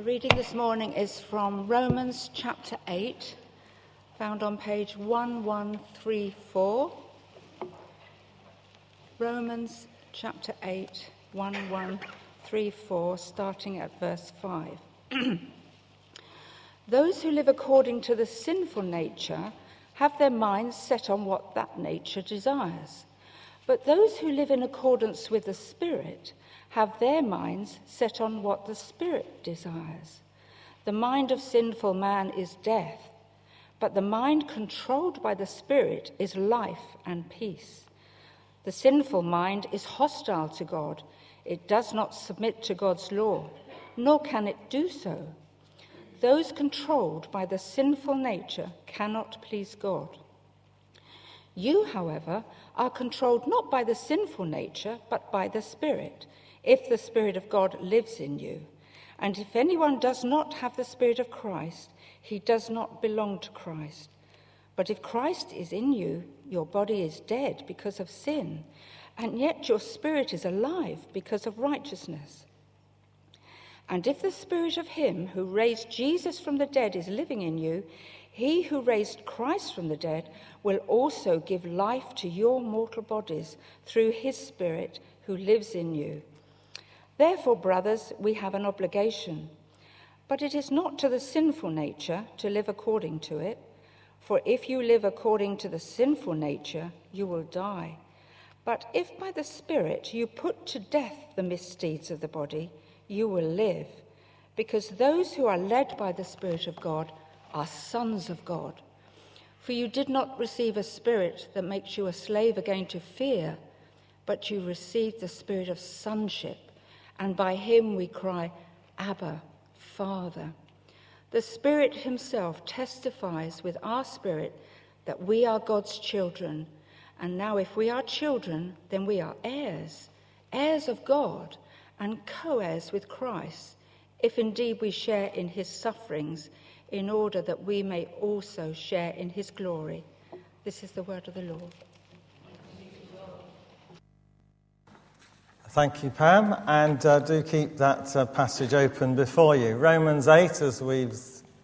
The reading this morning is from Romans chapter 8, found on page 1134. Romans chapter 8, 1134, starting at verse 5. Those who live according to the sinful nature have their minds set on what that nature desires. But those who live in accordance with the Spirit have their minds set on what the Spirit desires. The mind of sinful man is death, but the mind controlled by the Spirit is life and peace. The sinful mind is hostile to God. It does not submit to God's law, nor can it do so. Those controlled by the sinful nature cannot please God. You, however, are controlled not by the sinful nature, but by the Spirit if the Spirit of God lives in you. And if anyone does not have the Spirit of Christ, he does not belong to Christ. But if Christ is in you, your body is dead because of sin, and yet your spirit is alive because of righteousness. And if the Spirit of Him who raised Jesus from the dead is living in you, he who raised Christ from the dead will also give life to your mortal bodies through His Spirit who lives in you. Therefore, brothers, we have an obligation. But it is not to the sinful nature to live according to it. For if you live according to the sinful nature, you will die. But if by the Spirit you put to death the misdeeds of the body, you will live. Because those who are led by the Spirit of God are sons of God. For you did not receive a spirit that makes you a slave again to fear, but you received the spirit of sonship and by him we cry, Abba, Father. The Spirit Himself testifies with our spirit that we are God's children. And now, if we are children, then we are heirs, heirs of God, and co heirs with Christ, if indeed we share in His sufferings, in order that we may also share in His glory. This is the word of the Lord. Thank you, Pam, and uh, do keep that uh, passage open before you. Romans 8, as we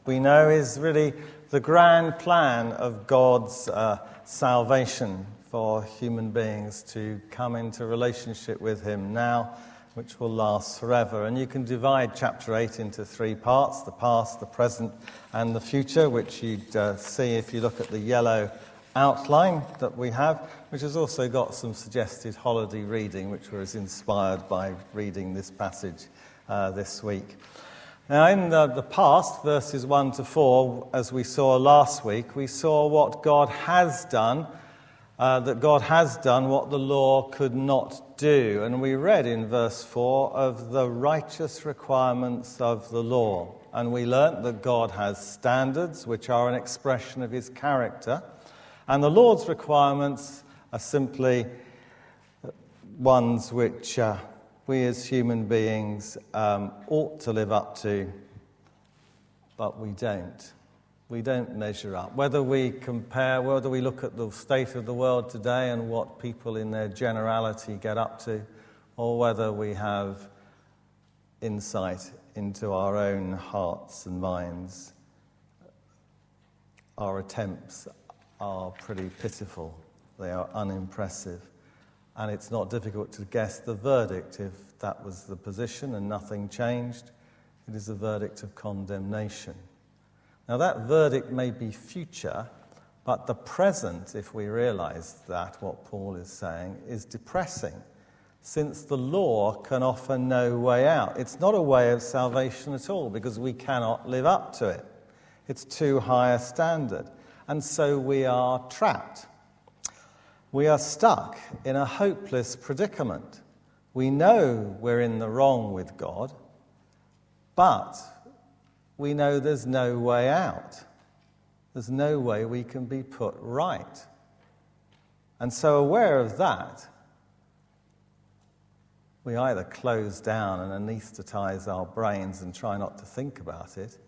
we know, is really the grand plan of God's uh, salvation for human beings to come into relationship with Him now, which will last forever. And you can divide chapter 8 into three parts the past, the present, and the future, which you'd uh, see if you look at the yellow outline that we have, which has also got some suggested holiday reading, which was inspired by reading this passage uh, this week. Now, in the, the, past, verses 1 to 4, as we saw last week, we saw what God has done, uh, that God has done what the law could not do. And we read in verse 4 of the righteous requirements of the law. And we learnt that God has standards, which are an expression of his character. And the Lord's requirements are simply ones which uh, we as human beings um, ought to live up to, but we don't. We don't measure up. Whether we compare, whether we look at the state of the world today and what people in their generality get up to, or whether we have insight into our own hearts and minds, our attempts are pretty pitiful. They are unimpressive. And it's not difficult to guess the verdict if that was the position and nothing changed. It is a verdict of condemnation. Now, that verdict may be future, but the present, if we realize that, what Paul is saying, is depressing, since the law can offer no way out. It's not a way of salvation at all because we cannot live up to it. It's too high a standard and so we are trapped. We are stuck in a hopeless predicament. We know we're in the wrong with God, but we know there's no way out. There's no way we can be put right. And so, aware of that, we either close down and anesthetize our brains and try not to think about it,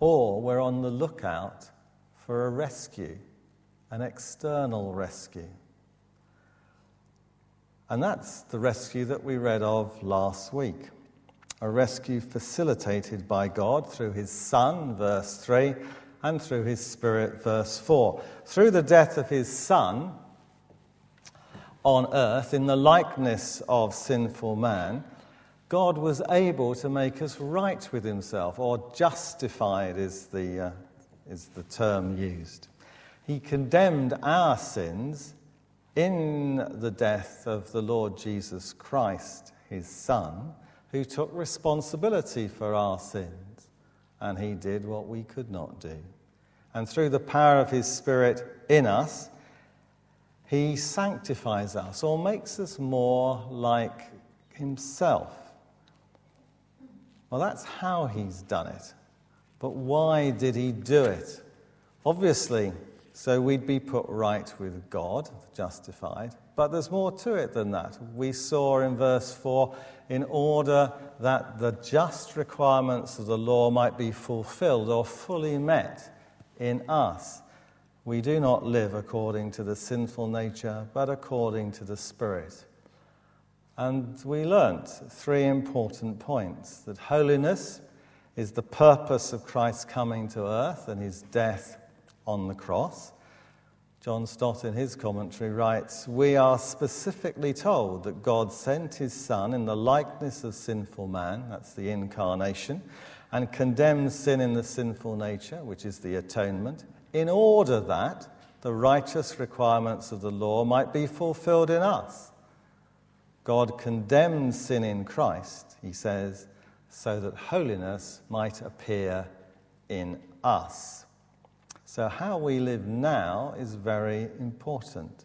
or we're on the lookout for a rescue, an external rescue. And that's the rescue that we read of last week. a rescue facilitated by God through his Son, verse 3, and through his Spirit, verse 4. Through the death of his Son on earth, in the likeness of sinful man, God was able to make us right with himself, or justified is the, uh, is the term used. He condemned our sins in the death of the Lord Jesus Christ, his Son who took responsibility for our sins, and he did what we could not do. And through the power of his Spirit in us, he sanctifies us or makes us more like himself. Well, that's how he's done it. But why did he do it? Obviously, so we'd be put right with God, justified. But there's more to it than that. We saw in verse 4 in order that the just requirements of the law might be fulfilled or fully met in us. We do not live according to the sinful nature, but according to the Spirit. And we learnt three important points that holiness is the purpose of Christ's coming to earth and his death on the cross. John Stott, in his commentary, writes We are specifically told that God sent his Son in the likeness of sinful man, that's the incarnation, and condemned sin in the sinful nature, which is the atonement, in order that the righteous requirements of the law might be fulfilled in us. God condemned sin in Christ, he says, so that holiness might appear in us. So, how we live now is very important.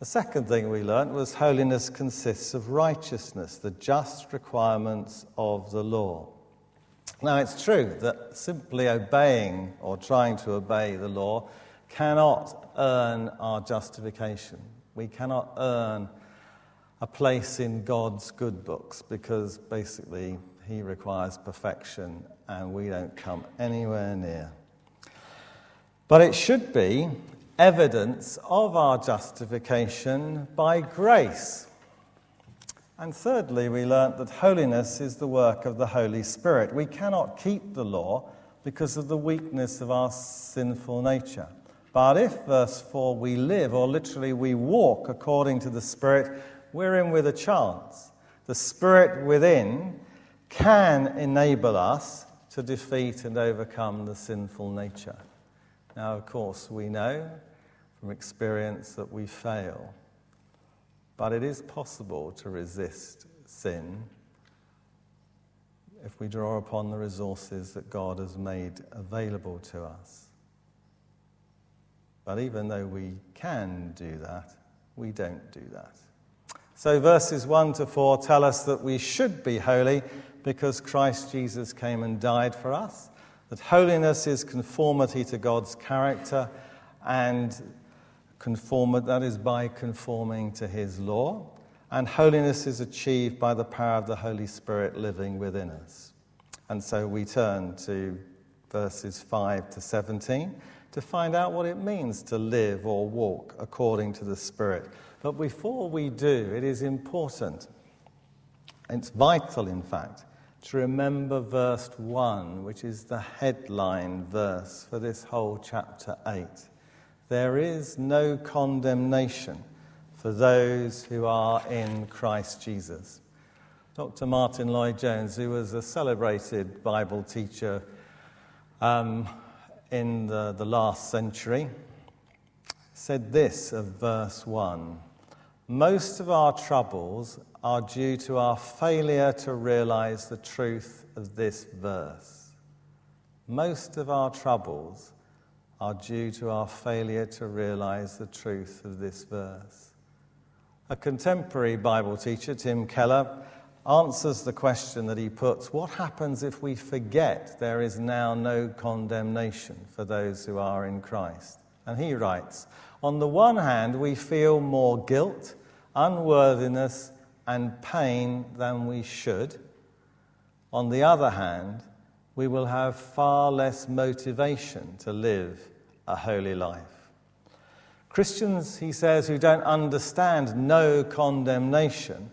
The second thing we learnt was holiness consists of righteousness, the just requirements of the law. Now, it's true that simply obeying or trying to obey the law cannot earn our justification. We cannot earn a place in God's good books because basically He requires perfection and we don't come anywhere near. But it should be evidence of our justification by grace. And thirdly, we learnt that holiness is the work of the Holy Spirit. We cannot keep the law because of the weakness of our sinful nature. But if, verse 4, we live, or literally we walk according to the Spirit, we're in with a chance. The Spirit within can enable us to defeat and overcome the sinful nature. Now, of course, we know from experience that we fail, but it is possible to resist sin if we draw upon the resources that God has made available to us. But even though we can do that, we don't do that. So, verses 1 to 4 tell us that we should be holy because Christ Jesus came and died for us that holiness is conformity to God's character and conform, that is by conforming to his law. And holiness is achieved by the power of the Holy Spirit living within us. And so we turn to verses 5 to 17 to find out what it means to live or walk according to the Spirit. But before we do, it is important, it's vital, in fact, to remember verse 1, which is the headline verse for this whole chapter 8. There is no condemnation for those who are in Christ Jesus. Dr. Martyn Lloyd-Jones, who was a celebrated Bible teacher um, in the, the last century, said this of verse 1 Most of our troubles are due to our failure to realize the truth of this verse. Most of our troubles are due to our failure to realize the truth of this verse. A contemporary Bible teacher, Tim Keller, answers the question that he puts What happens if we forget there is now no condemnation for those who are in Christ? And he writes On the one hand, we feel more guilt, unworthiness, and pain than we should. On the other hand, we will have far less motivation to live a holy life. Christians, he says, who don't understand no condemnation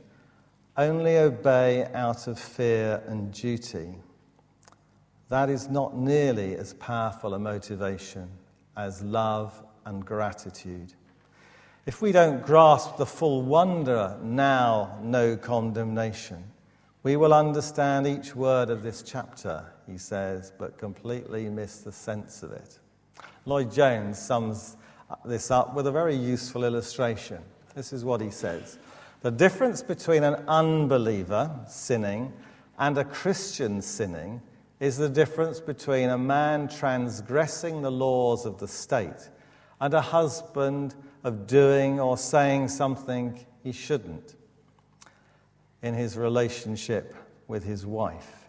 only obey out of fear and duty, that is not nearly as powerful a motivation as love and gratitude. If we don't grasp the full wonder, now no condemnation, we will understand each word of this chapter, he says, but completely miss the sense of it. Lloyd Jones sums this up with a very useful illustration. This is what he says The difference between an unbeliever sinning and a Christian sinning is the difference between a man transgressing the laws of the state and a husband of doing or saying something he shouldn't in his relationship with his wife.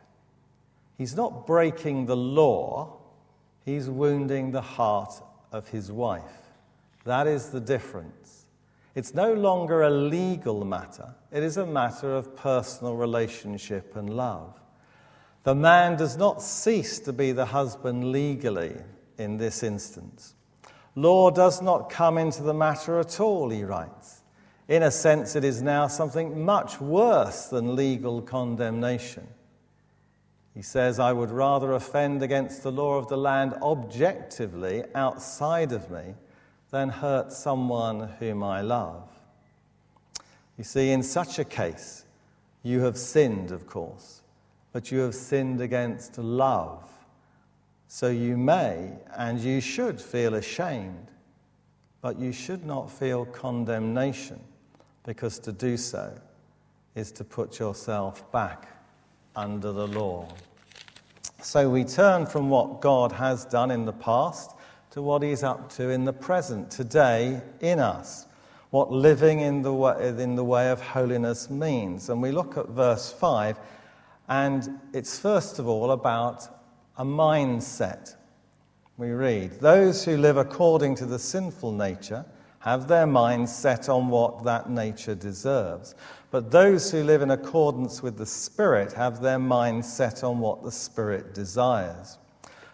He's not breaking the law, he's wounding the heart of his wife. That is the difference. It's no longer a legal matter, it is a matter of personal relationship and love. The man does not cease to be the husband legally in this instance. Law does not come into the matter at all, he writes. In a sense, it is now something much worse than legal condemnation. He says, I would rather offend against the law of the land objectively outside of me than hurt someone whom I love. You see, in such a case, you have sinned, of course, but you have sinned against love. So you may and you should feel ashamed, but you should not feel condemnation because to do so is to put yourself back under the law. So we turn from what God has done in the past to what He's up to in the present, today, in us. What living in the way, in the way of holiness means. And we look at verse 5, and it's first of all about a mindset. We read, Those who live according to the sinful nature have their minds set on what that nature deserves. But those who live in accordance with the Spirit have their minds set on what the Spirit desires.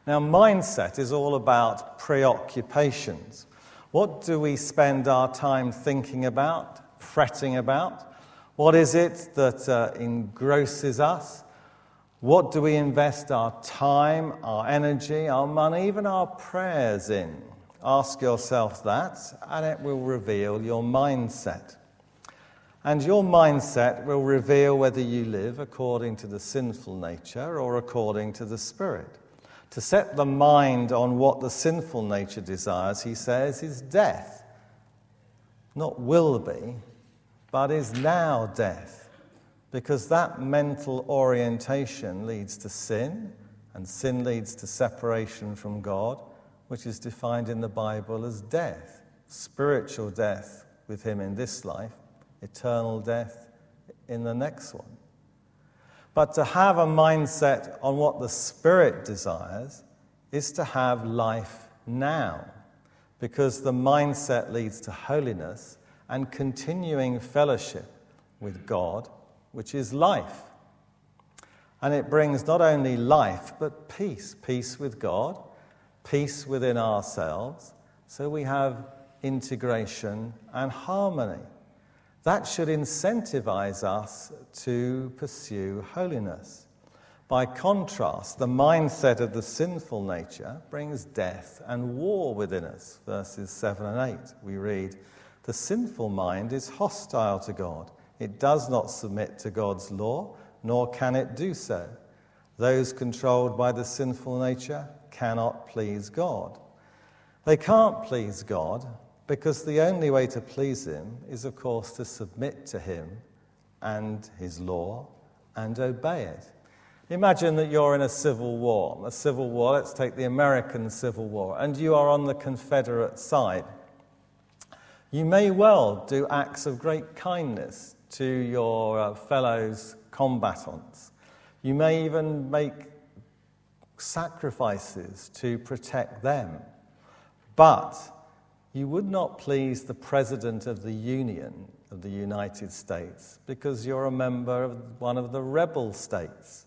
Now, mindset is all about preoccupations. What do we spend our time thinking about, fretting about? What is it that uh, engrosses us? What do we invest our time, our energy, our money, even our prayers in? Ask yourself that, and it will reveal your mindset. And your mindset will reveal whether you live according to the sinful nature or according to the Spirit. To set the mind on what the sinful nature desires, he says, is death. Not will be, but is now death. Because that mental orientation leads to sin, and sin leads to separation from God which is defined in the Bible as death spiritual death with Him in this life, eternal death in the next one. But to have a mindset on what the Spirit desires is to have life now, because the mindset leads to holiness and continuing fellowship with God, which is life. And it brings not only life, but peace peace with God peace within ourselves, so we have integration and harmony. That should incentivize us to pursue holiness. By contrast, the mindset of the sinful nature brings death and war within us. Verses 7 and 8, we read, The sinful mind is hostile to God. It does not submit to God's law, nor can it do so. Those controlled by the sinful nature cannot please God. They can't please God because the only way to please Him is, of course, to submit to Him and His law and obey it. Imagine that you're in a civil war. A civil war, let's take the American Civil War, and you are on the Confederate side. You may well do acts of great kindness to your uh, fellows combatants. You may even make sacrifices to protect them. But you would not please the President of the Union of the United States because you're a member of one of the rebel states,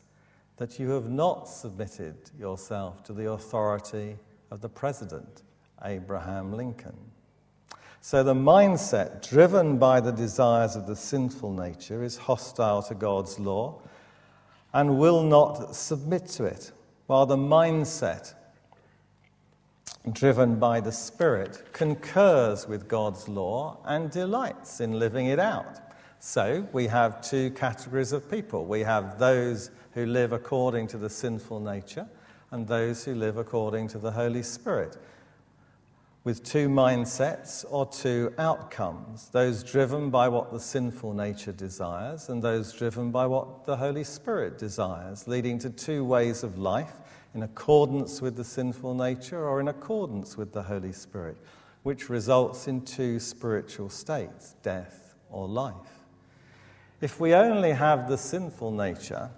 that you have not submitted yourself to the authority of the President, Abraham Lincoln. So the mindset driven by the desires of the sinful nature is hostile to God's law and will not submit to it, while the mindset driven by the Spirit concurs with God's law and delights in living it out. So we have two categories of people. We have those who live according to the sinful nature and those who live according to the Holy Spirit with two mindsets or two outcomes those driven by what the sinful nature desires, and those driven by what the Holy Spirit desires, leading to two ways of life in accordance with the sinful nature or in accordance with the Holy Spirit, which results in two spiritual states death or life. If we only have the sinful nature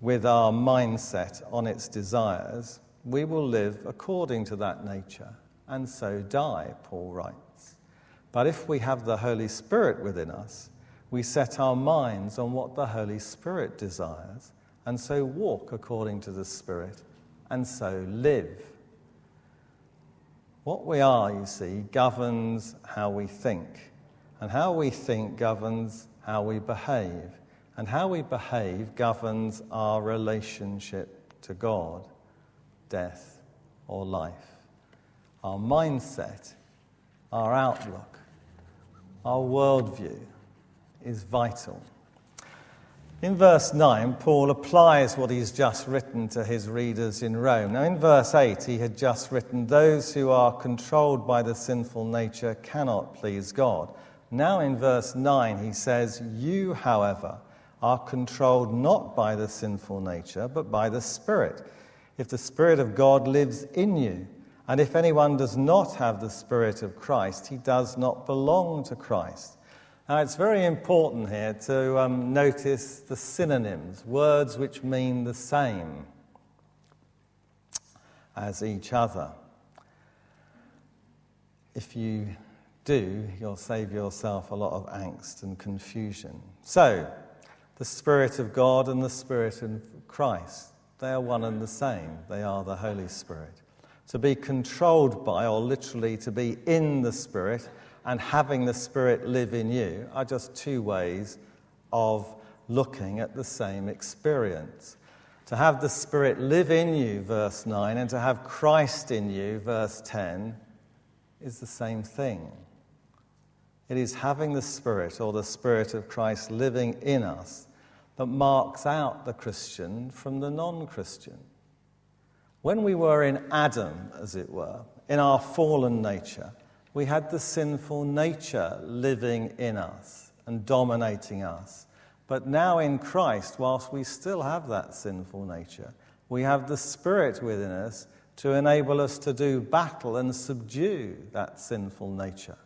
with our mindset on its desires, we will live according to that nature and so die, Paul writes. But if we have the Holy Spirit within us, we set our minds on what the Holy Spirit desires, and so walk according to the Spirit, and so live. What we are, you see, governs how we think, and how we think governs how we behave, and how we behave governs our relationship to God, death, or life our mindset, our outlook, our worldview is vital. In verse 9, Paul applies what he's just written to his readers in Rome. Now, in verse 8, he had just written, Those who are controlled by the sinful nature cannot please God. Now, in verse 9, he says, You, however, are controlled not by the sinful nature, but by the Spirit. If the Spirit of God lives in you, and if anyone does not have the Spirit of Christ, he does not belong to Christ. Now, it's very important here to um, notice the synonyms, words which mean the same as each other. If you do, you'll save yourself a lot of angst and confusion. So, the Spirit of God and the Spirit of Christ, they are one and the same. They are the Holy Spirit to be controlled by, or literally to be in the Spirit and having the Spirit live in you, are just two ways of looking at the same experience. To have the Spirit live in you, verse 9, and to have Christ in you, verse 10, is the same thing. It is having the Spirit or the Spirit of Christ living in us that marks out the Christian from the non Christian. When we were in Adam, as it were, in our fallen nature, we had the sinful nature living in us and dominating us. But now in Christ, whilst we still have that sinful nature, we have the Spirit within us to enable us to do battle and subdue that sinful nature.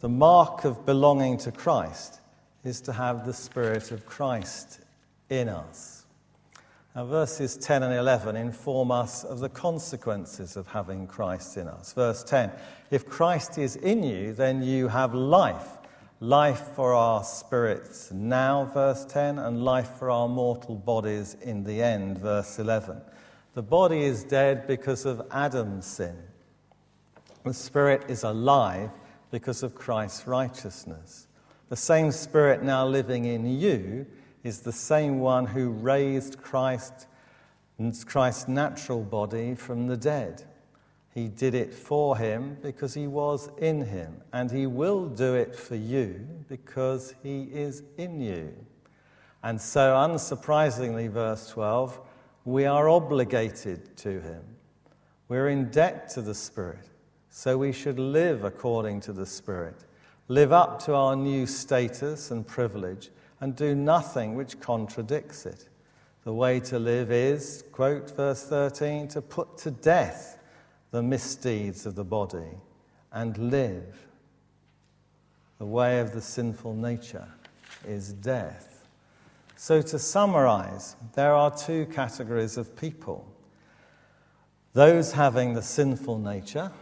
The mark of belonging to Christ is to have the Spirit of Christ in us. Now, verses 10 and 11 inform us of the consequences of having Christ in us. Verse 10 If Christ is in you, then you have life. Life for our spirits now, verse 10, and life for our mortal bodies in the end, verse 11. The body is dead because of Adam's sin. The spirit is alive because of Christ's righteousness. The same spirit now living in you is the same one who raised Christ, Christ's natural body from the dead. He did it for him because he was in him, and he will do it for you because he is in you. And so, unsurprisingly, verse 12, we are obligated to him. We're in debt to the Spirit, so we should live according to the Spirit, live up to our new status and privilege and do nothing which contradicts it. The way to live is, quote verse 13, to put to death the misdeeds of the body and live. The way of the sinful nature is death. So, to summarize, there are two categories of people those having the sinful nature,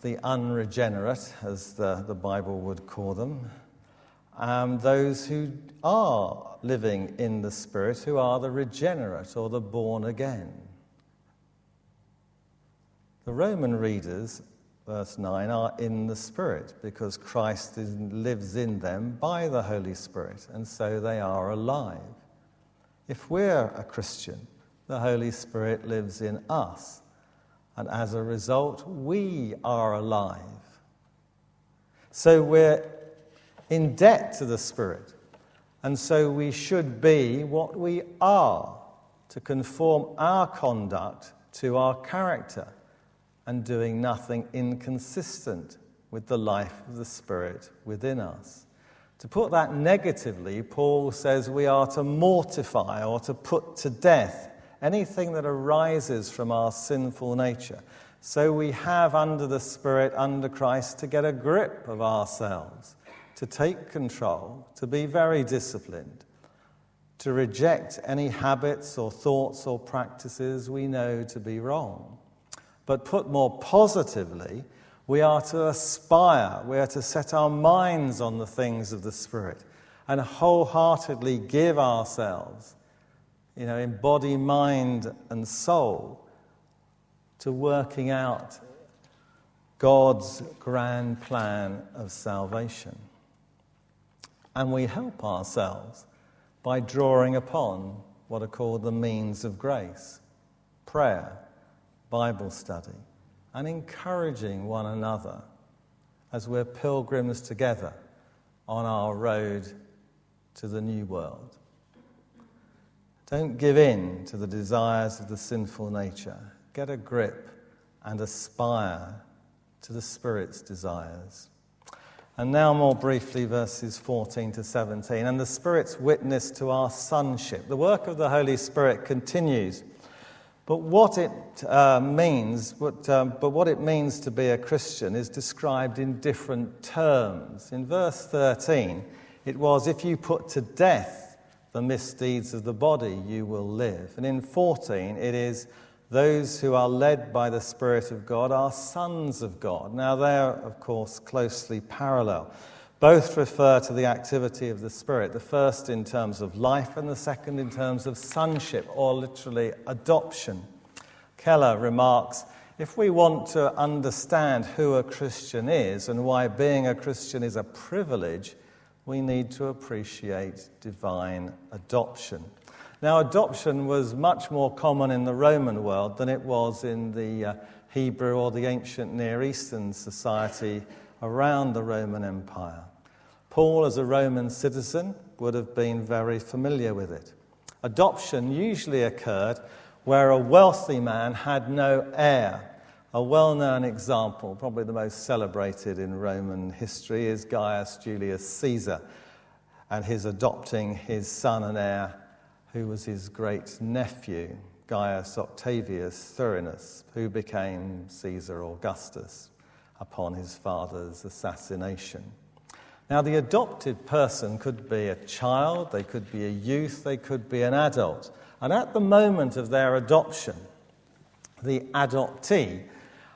the unregenerate, as the, the Bible would call them, um, those who are living in the Spirit, who are the regenerate or the born again. The Roman readers verse 9, are in the Spirit because Christ is, lives in them by the Holy Spirit, and so they are alive. If we're a Christian, the Holy Spirit lives in us, and as a result, we are alive. So we're in debt to the Spirit, and so we should be what we are to conform our conduct to our character and doing nothing inconsistent with the life of the Spirit within us. To put that negatively, Paul says we are to mortify or to put to death anything that arises from our sinful nature. So we have under the Spirit, under Christ, to get a grip of ourselves, to take control, to be very disciplined, to reject any habits or thoughts or practices we know to be wrong. But put more positively, we are to aspire, we are to set our minds on the things of the Spirit and wholeheartedly give ourselves, you know, in body, mind, and soul, to working out God's grand plan of salvation. And we help ourselves by drawing upon what are called the means of grace prayer, Bible study and encouraging one another as we're pilgrims together on our road to the new world. Don't give in to the desires of the sinful nature. Get a grip and aspire to the Spirit's desires. And now, more briefly, verses 14 to 17. And the Spirit's witness to our sonship. The work of the Holy Spirit continues but what it uh, means, um, but what it means to be a Christian is described in different terms. In verse 13, it was, if you put to death the misdeeds of the body, you will live. And in 14, it is, those who are led by the Spirit of God are sons of God. Now, they're, of course, closely parallel. Both refer to the activity of the Spirit, the first in terms of life and the second in terms of sonship, or literally adoption. Keller remarks if we want to understand who a Christian is and why being a Christian is a privilege, we need to appreciate divine adoption. Now, adoption was much more common in the Roman world than it was in the uh, Hebrew or the ancient Near Eastern society around the Roman Empire. Paul, as a Roman citizen, would have been very familiar with it. Adoption usually occurred where a wealthy man had no heir. A well known example, probably the most celebrated in Roman history, is Gaius Julius Caesar and his adopting his son and heir, who was his great nephew, Gaius Octavius Thurinus, who became Caesar Augustus upon his father's assassination. Now, the adopted person could be a child, they could be a youth, they could be an adult. And at the moment of their adoption, the adoptee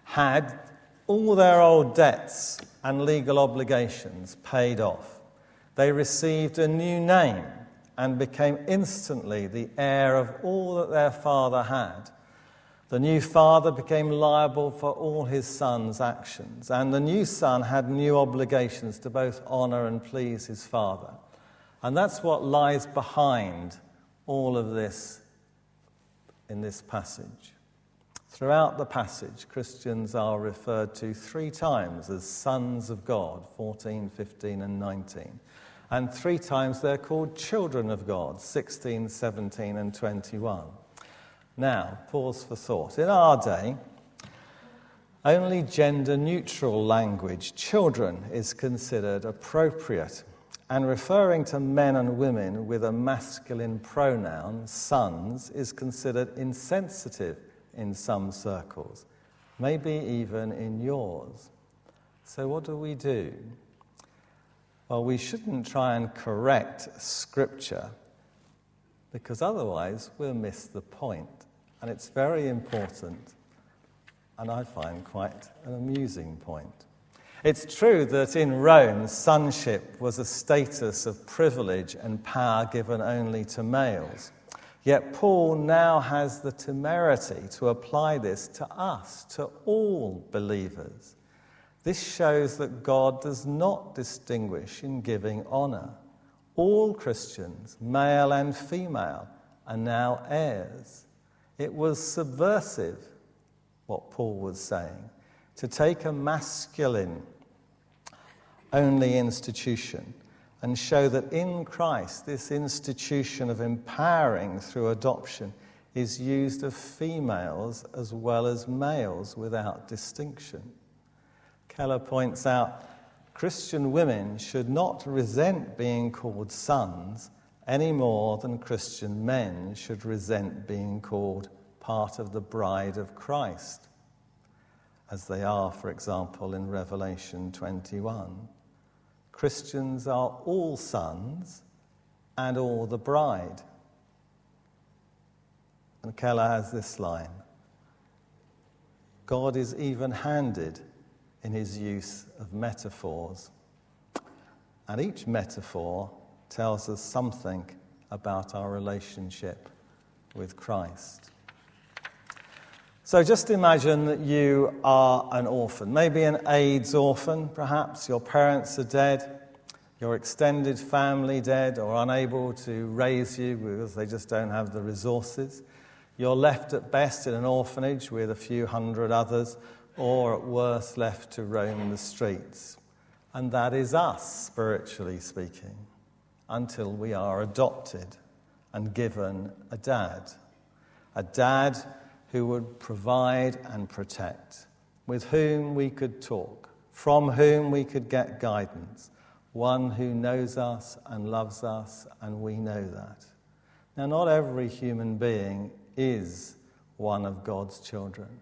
had all their old debts and legal obligations paid off. They received a new name and became instantly the heir of all that their father had. The new father became liable for all his son's actions, and the new son had new obligations to both honor and please his father. And that's what lies behind all of this in this passage. Throughout the passage, Christians are referred to three times as sons of God 14, 15, and 19. And three times they're called children of God 16, 17, and 21. Now, pause for thought. In our day, only gender neutral language, children, is considered appropriate. And referring to men and women with a masculine pronoun, sons, is considered insensitive in some circles, maybe even in yours. So, what do we do? Well, we shouldn't try and correct Scripture because otherwise we'll miss the point. And it's very important, and I find quite an amusing point. It's true that in Rome, sonship was a status of privilege and power given only to males. Yet Paul now has the temerity to apply this to us, to all believers. This shows that God does not distinguish in giving honour. All Christians, male and female, are now heirs. It was subversive, what Paul was saying, to take a masculine only institution and show that in Christ, this institution of empowering through adoption is used of females as well as males without distinction. Keller points out Christian women should not resent being called sons any more than Christian men should resent being called part of the bride of Christ, as they are, for example, in Revelation 21. Christians are all sons and all the bride. And Keller has this line God is even handed in his use of metaphors. And each metaphor tells us something about our relationship with Christ. So just imagine that you are an orphan, maybe an AIDS orphan, perhaps. Your parents are dead, your extended family dead or unable to raise you because they just don't have the resources. You're left at best in an orphanage with a few hundred others, or at worst left to roam the streets. And that is us, spiritually speaking, until we are adopted and given a dad. A dad who would provide and protect, with whom we could talk, from whom we could get guidance, one who knows us and loves us, and we know that. Now, not every human being is one of God's children.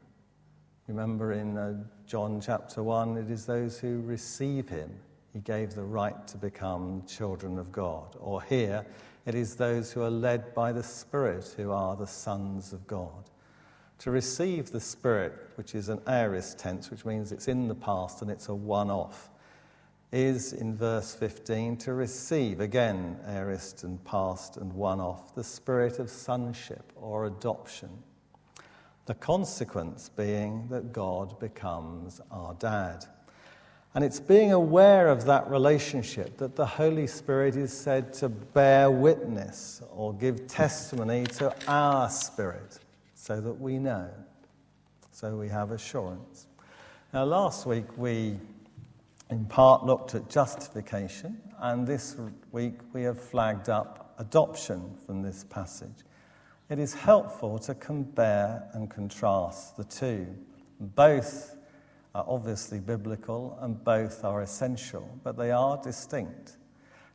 Remember in uh, John chapter 1, it is those who receive him he gave the right to become children of God. Or here, it is those who are led by the Spirit who are the sons of God. To receive the Spirit, which is an aorist tense, which means it's in the past and it's a one off, is in verse 15 to receive, again, aorist and past and one off, the spirit of sonship or adoption. The consequence being that God becomes our dad. And it's being aware of that relationship that the Holy Spirit is said to bear witness or give testimony to our spirit so that we know, so we have assurance. Now, last week we in part looked at justification, and this week we have flagged up adoption from this passage. It is helpful to compare and contrast the two. Both are obviously biblical and both are essential, but they are distinct.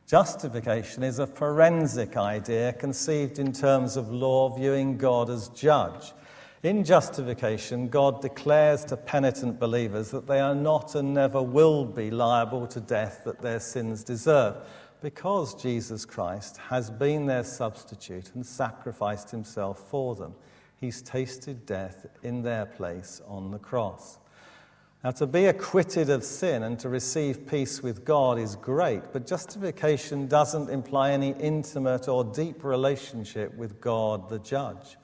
Justification is a forensic idea conceived in terms of law, viewing God as judge. In justification, God declares to penitent believers that they are not and never will be liable to death that their sins deserve, because Jesus Christ has been their substitute and sacrificed himself for them. He's tasted death in their place on the cross. Now, to be acquitted of sin and to receive peace with God is great, but justification doesn't imply any intimate or deep relationship with God the judge.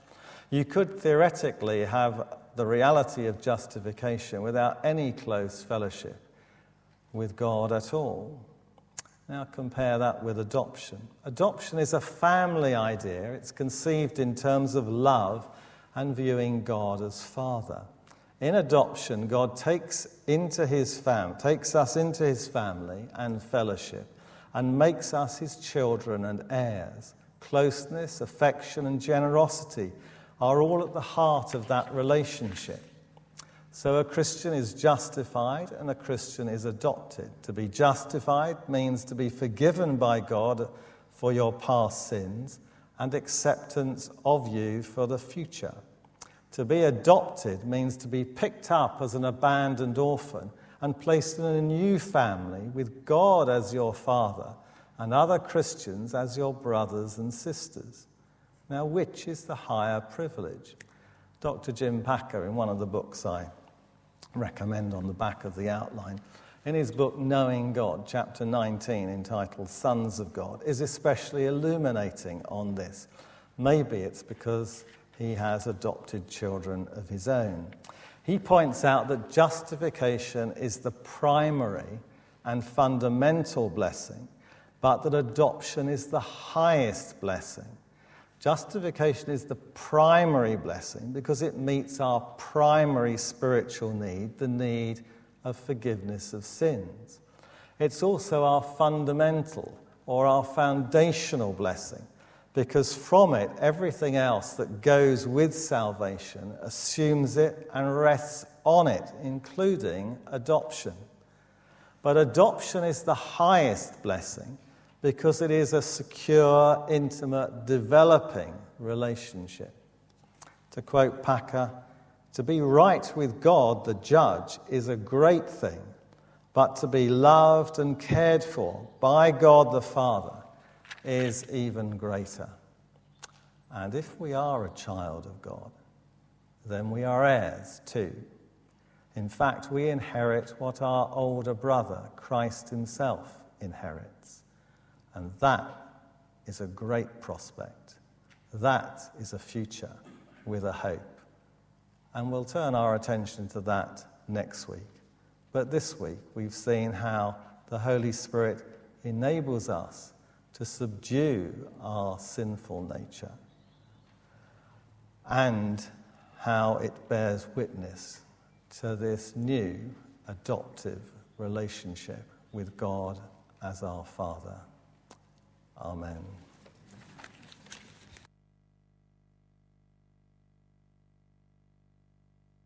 You could theoretically have the reality of justification without any close fellowship with God at all. Now compare that with adoption. Adoption is a family idea, it's conceived in terms of love and viewing God as Father. In adoption, God takes, into his fam- takes us into his family and fellowship and makes us his children and heirs. Closeness, affection, and generosity are all at the heart of that relationship. So a Christian is justified and a Christian is adopted. To be justified means to be forgiven by God for your past sins and acceptance of you for the future. To be adopted means to be picked up as an abandoned orphan and placed in a new family with God as your father and other Christians as your brothers and sisters. Now, which is the higher privilege? Dr. Jim Packer, in one of the books I recommend on the back of the outline, in his book Knowing God, chapter 19, entitled Sons of God, is especially illuminating on this. Maybe it's because he has adopted children of his own. He points out that justification is the primary and fundamental blessing, but that adoption is the highest blessing. Justification is the primary blessing because it meets our primary spiritual need, the need of forgiveness of sins. It's also our fundamental or our foundational blessing because from it, everything else that goes with salvation assumes it and rests on it, including adoption. But adoption is the highest blessing because it is a secure, intimate, developing relationship. To quote Packer, to be right with God, the judge, is a great thing, but to be loved and cared for by God the Father is even greater. And if we are a child of God, then we are heirs too. In fact, we inherit what our older brother, Christ Himself, inherits. And that is a great prospect. That is a future with a hope. And we'll turn our attention to that next week. But this week, we've seen how the Holy Spirit enables us to subdue our sinful nature and how it bears witness to this new adoptive relationship with God as our Father. Amen.